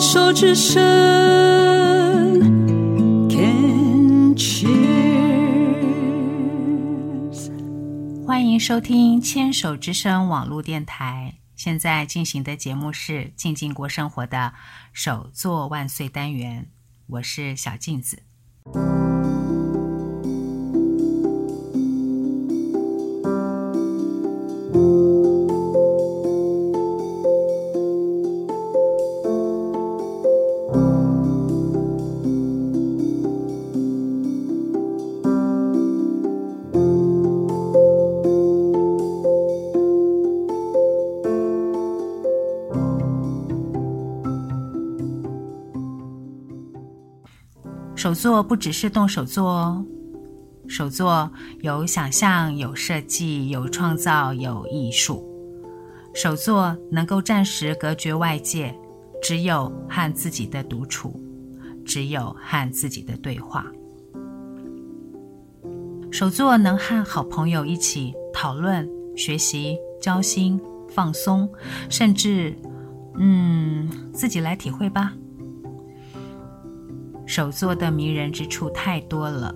手之声，Can cheers。欢迎收听牵手之声网络电台。现在进行的节目是静静过生活的首座万岁单元，我是小镜子。手作不只是动手做哦，手作有想象、有设计、有创造、有艺术。手作能够暂时隔绝外界，只有和自己的独处，只有和自己的对话。手作能和好朋友一起讨论、学习、交心、放松，甚至，嗯，自己来体会吧。手作的迷人之处太多了，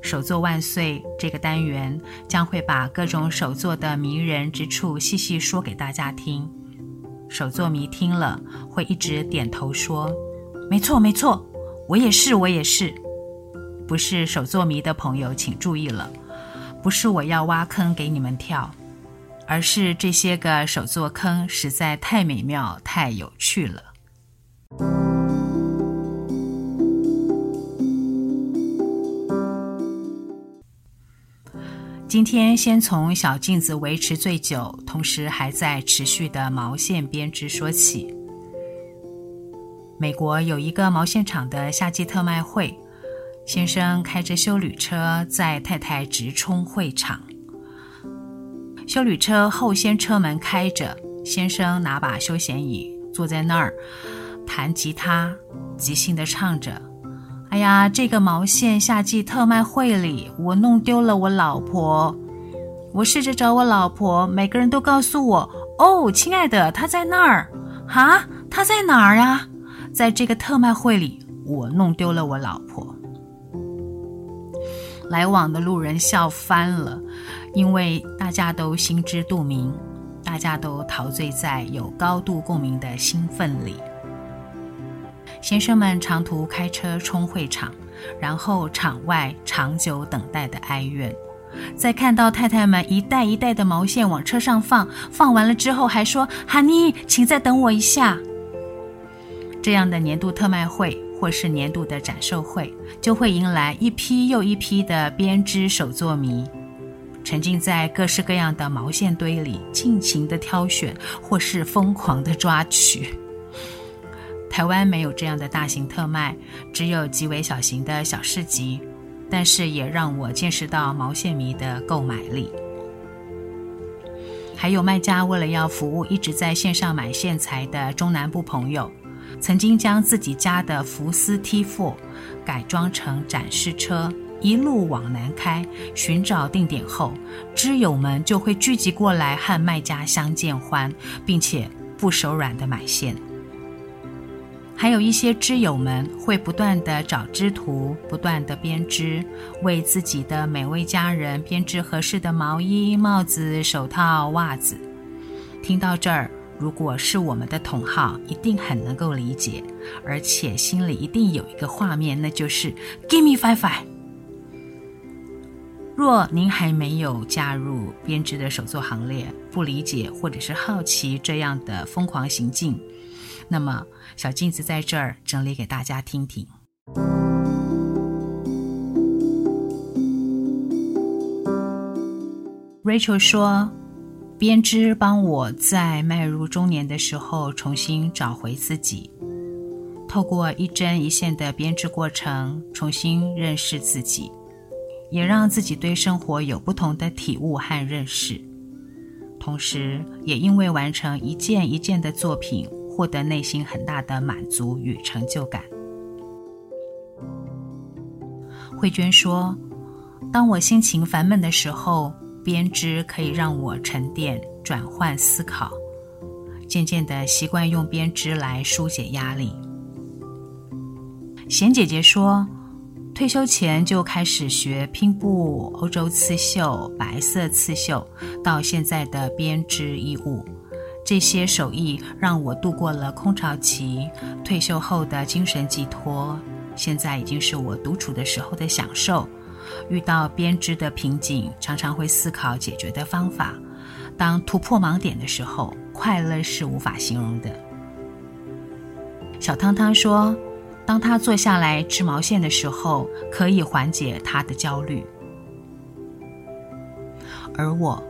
手作万岁这个单元将会把各种手作的迷人之处细细说给大家听。手作迷听了会一直点头说：“没错，没错，我也是，我也是。”不是手作迷的朋友请注意了，不是我要挖坑给你们跳，而是这些个手作坑实在太美妙、太有趣了。今天先从小镜子维持最久，同时还在持续的毛线编织说起。美国有一个毛线厂的夏季特卖会，先生开着修旅车在太太直冲会场。修旅车后先车门开着，先生拿把休闲椅坐在那儿，弹吉他，即兴的唱着。哎呀，这个毛线夏季特卖会里，我弄丢了我老婆。我试着找我老婆，每个人都告诉我：“哦，亲爱的，她在那儿。”哈，她在哪儿呀？在这个特卖会里，我弄丢了我老婆。来往的路人笑翻了，因为大家都心知肚明，大家都陶醉在有高度共鸣的兴奋里。先生们长途开车冲会场，然后场外长久等待的哀怨，在看到太太们一袋一袋的毛线往车上放，放完了之后还说：“哈尼，请再等我一下。”这样的年度特卖会或是年度的展售会，就会迎来一批又一批的编织手作迷，沉浸在各式各样的毛线堆里，尽情的挑选或是疯狂的抓取。台湾没有这样的大型特卖，只有极为小型的小市集，但是也让我见识到毛线迷的购买力。还有卖家为了要服务一直在线上买线材的中南部朋友，曾经将自己家的福斯 T4 改装成展示车，一路往南开，寻找定点后，织友们就会聚集过来和卖家相见欢，并且不手软的买线。还有一些织友们会不断地找织图，不断地编织，为自己的每位家人编织合适的毛衣、帽子、手套、袜子。听到这儿，如果是我们的同好，一定很能够理解，而且心里一定有一个画面，那就是 “Give me five five”。若您还没有加入编织的手作行列，不理解或者是好奇这样的疯狂行径，那么，小镜子在这儿整理给大家听听。Rachel 说：“编织帮我在迈入中年的时候重新找回自己，透过一针一线的编织过程，重新认识自己，也让自己对生活有不同的体悟和认识。同时，也因为完成一件一件的作品。”获得内心很大的满足与成就感。慧娟说：“当我心情烦闷的时候，编织可以让我沉淀、转换思考。渐渐的习惯用编织来疏解压力。贤姐姐说，退休前就开始学拼布、欧洲刺绣、白色刺绣，到现在的编织衣物，这些手艺让我度过了空巢期。退休后的精神寄托，现在已经是我独处的时候的享受。遇到编织的瓶颈，常常会思考解决的方法。当突破盲点的时候，快乐是无法形容的。小汤汤说，当他坐下来织毛线的时候，可以缓解他的焦虑。而我，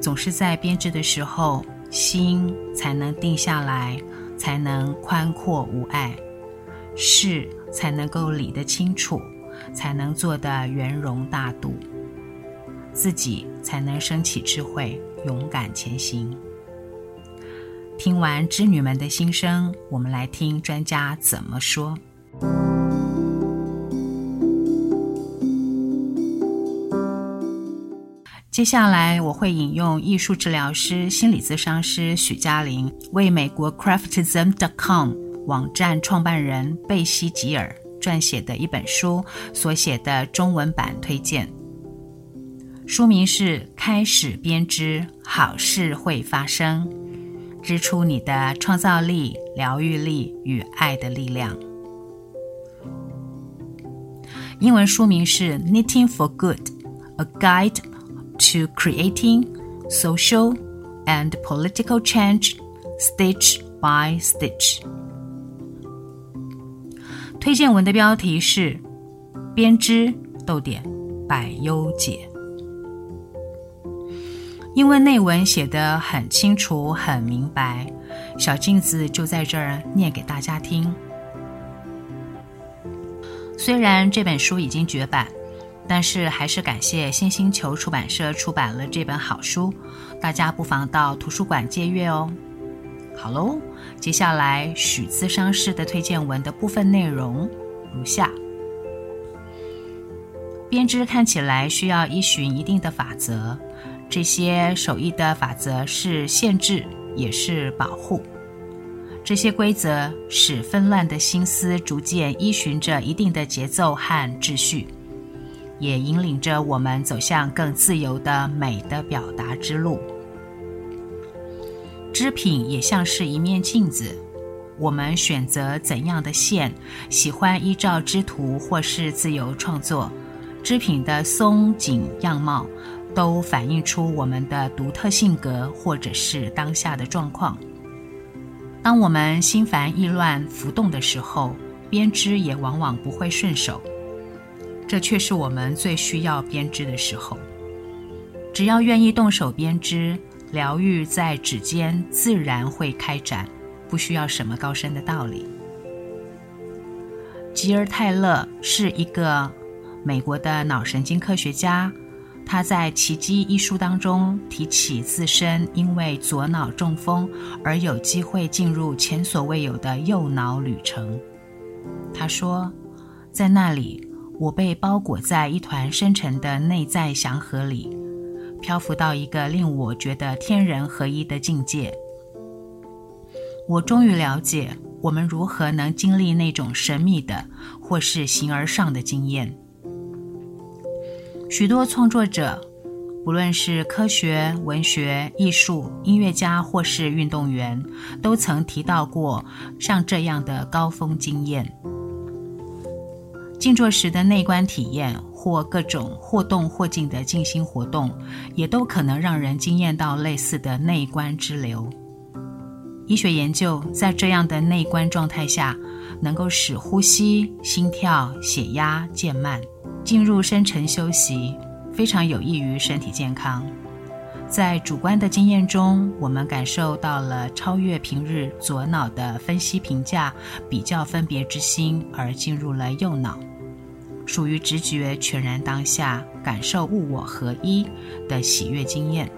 总是在编织的时候，心才能定下来，才能宽阔无碍，事才能够理得清楚。才能做得圆融大度，自己才能升起智慧，勇敢前行。听完织女们的心声，我们来听专家怎么说。接下来我会引用艺术治疗师、心理咨商师许嘉玲为美国 Craftism.com 网站创办人贝西吉尔。撰写的一本书所写的中文版推荐，书名是《开始编织，好事会发生》，织出你的创造力、疗愈力与爱的力量。英文书名是《Knitting for Good: A Guide to Creating Social and Political Change, Stitch by Stitch》。推荐文的标题是“编织逗点百忧解”，因为内文写得很清楚、很明白，小镜子就在这儿念给大家听。虽然这本书已经绝版，但是还是感谢新星球出版社出版了这本好书，大家不妨到图书馆借阅哦。好喽，接下来许咨商师的推荐文的部分内容如下：编织看起来需要依循一定的法则，这些手艺的法则是限制，也是保护。这些规则使纷乱的心思逐渐依循着一定的节奏和秩序，也引领着我们走向更自由的美的表达之路。织品也像是一面镜子，我们选择怎样的线，喜欢依照织图或是自由创作，织品的松紧样貌，都反映出我们的独特性格或者是当下的状况。当我们心烦意乱、浮动的时候，编织也往往不会顺手，这却是我们最需要编织的时候。只要愿意动手编织。疗愈在指尖自然会开展，不需要什么高深的道理。吉尔泰勒是一个美国的脑神经科学家，他在《奇迹》一书当中提起自身因为左脑中风而有机会进入前所未有的右脑旅程。他说，在那里，我被包裹在一团深沉的内在祥和里。漂浮到一个令我觉得天人合一的境界，我终于了解我们如何能经历那种神秘的或是形而上的经验。许多创作者，不论是科学、文学、艺术、音乐家或是运动员，都曾提到过像这样的高峰经验。静坐时的内观体验。或各种或动或静的静心活动，也都可能让人惊艳到类似的内观之流。医学研究在这样的内观状态下，能够使呼吸、心跳、血压渐慢，进入深层休息，非常有益于身体健康。在主观的经验中，我们感受到了超越平日左脑的分析、评价、比较、分别之心，而进入了右脑。属于直觉、全然当下、感受物我合一的喜悦经验。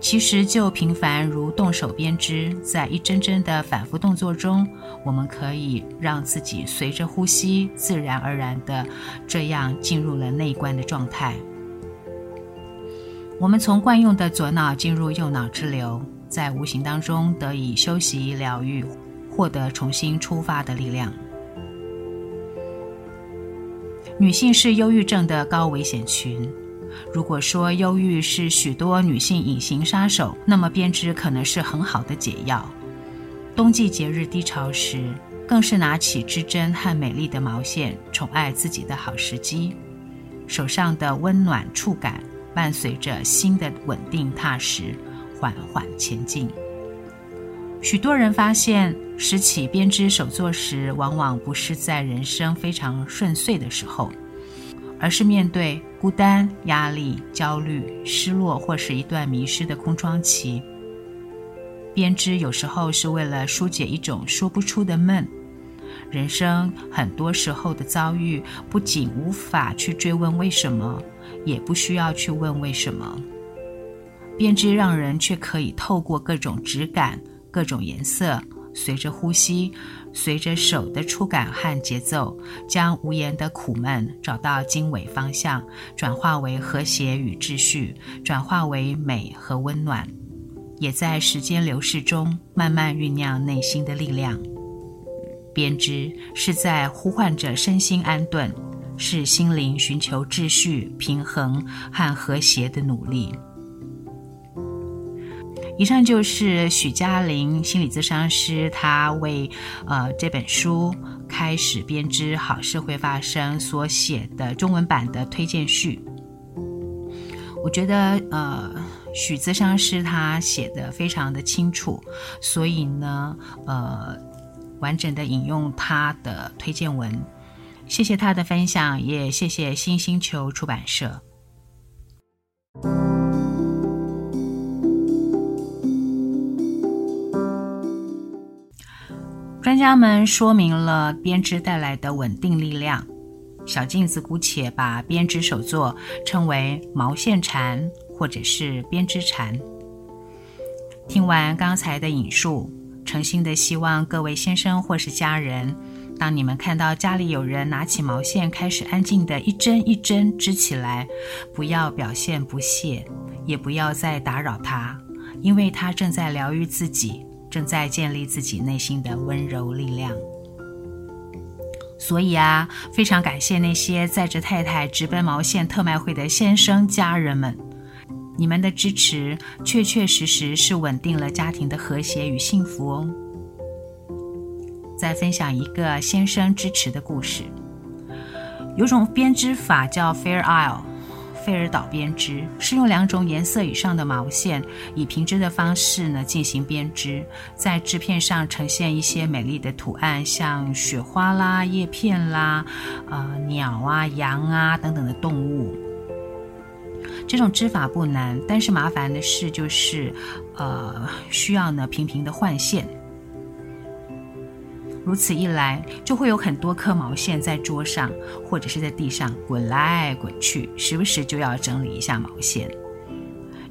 其实就平凡如动手编织，在一帧帧的反复动作中，我们可以让自己随着呼吸，自然而然的这样进入了内观的状态。我们从惯用的左脑进入右脑之流，在无形当中得以休息疗愈，获得重新出发的力量。女性是忧郁症的高危险群。如果说忧郁是许多女性隐形杀手，那么编织可能是很好的解药。冬季节日低潮时，更是拿起织针和美丽的毛线，宠爱自己的好时机。手上的温暖触感，伴随着心的稳定踏实，缓缓前进。许多人发现，拾起编织手作时，往往不是在人生非常顺遂的时候，而是面对孤单、压力、焦虑、失落，或是一段迷失的空窗期。编织有时候是为了疏解一种说不出的闷。人生很多时候的遭遇，不仅无法去追问为什么，也不需要去问为什么。编织让人却可以透过各种质感、各种颜色，随着呼吸，随着手的触感和节奏，将无言的苦闷找到经纬方向，转化为和谐与秩序，转化为美和温暖，也在时间流逝中慢慢酝酿内心的力量。编织是在呼唤着身心安顿，是心灵寻求秩序、平衡和和谐的努力。以上就是许嘉玲心理咨商师，她为呃这本书《开始编织好事会发生》所写的中文版的推荐序。我觉得呃许咨商师他写的非常的清楚，所以呢呃。完整的引用他的推荐文，谢谢他的分享，也谢谢新星球出版社。专家们说明了编织带来的稳定力量，小镜子姑且把编织手作称为毛线禅，或者是编织禅。听完刚才的引述。诚心的希望各位先生或是家人，当你们看到家里有人拿起毛线，开始安静的一针一针织起来，不要表现不屑，也不要再打扰他，因为他正在疗愈自己，正在建立自己内心的温柔力量。所以啊，非常感谢那些载着太太直奔毛线特卖会的先生家人们。你们的支持确确实实是稳定了家庭的和谐与幸福哦。再分享一个先生支持的故事。有种编织法叫 Fair Isle，费尔岛编织，是用两种颜色以上的毛线，以平织的方式呢进行编织，在织片上呈现一些美丽的图案，像雪花啦、叶片啦、呃鸟啊、羊啊等等的动物。这种织法不难，但是麻烦的事就是，呃，需要呢频频的换线。如此一来，就会有很多颗毛线在桌上或者是在地上滚来滚去，时不时就要整理一下毛线。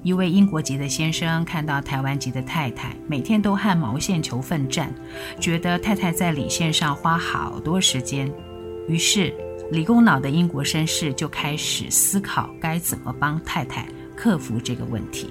一位英国籍的先生看到台湾籍的太太每天都和毛线球奋战，觉得太太在理线上花好多时间，于是。理工脑的英国绅士就开始思考该怎么帮太太克服这个问题。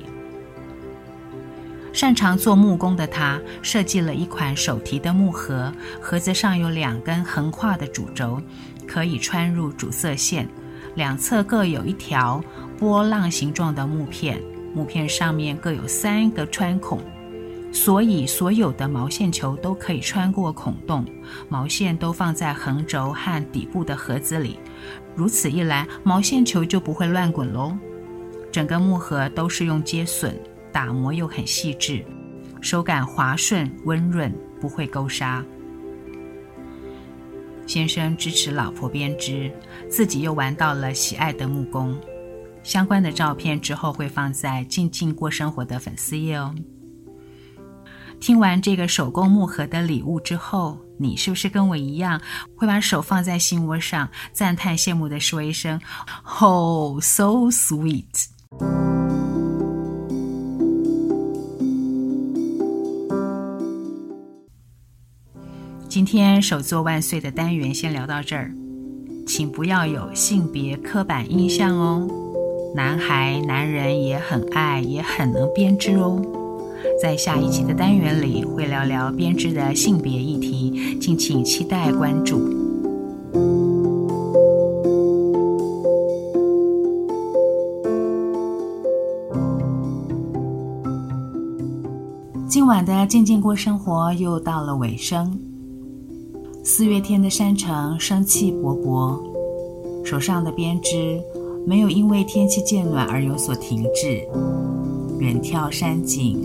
擅长做木工的他设计了一款手提的木盒，盒子上有两根横跨的主轴，可以穿入主色线，两侧各有一条波浪形状的木片，木片上面各有三个穿孔。所以，所有的毛线球都可以穿过孔洞，毛线都放在横轴和底部的盒子里。如此一来，毛线球就不会乱滚喽。整个木盒都是用接榫打磨，又很细致，手感滑顺温润，不会勾纱。先生支持老婆编织，自己又玩到了喜爱的木工。相关的照片之后会放在静静过生活的粉丝页哦。听完这个手工木盒的礼物之后，你是不是跟我一样，会把手放在心窝上，赞叹羡慕的说一声：“Oh, so sweet！” 今天手作万岁的单元先聊到这儿，请不要有性别刻板印象哦。男孩、男人也很爱，也很能编织哦。在下一期的单元里会聊聊编织的性别议题，敬请期待关注。今晚的静静过生活又到了尾声。四月天的山城生气勃勃，手上的编织没有因为天气渐暖而有所停滞。远眺山景，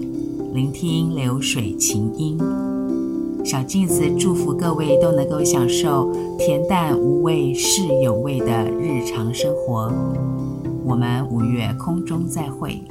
聆听流水琴音。小镜子祝福各位都能够享受恬淡无味是有味的日常生活。我们五月空中再会。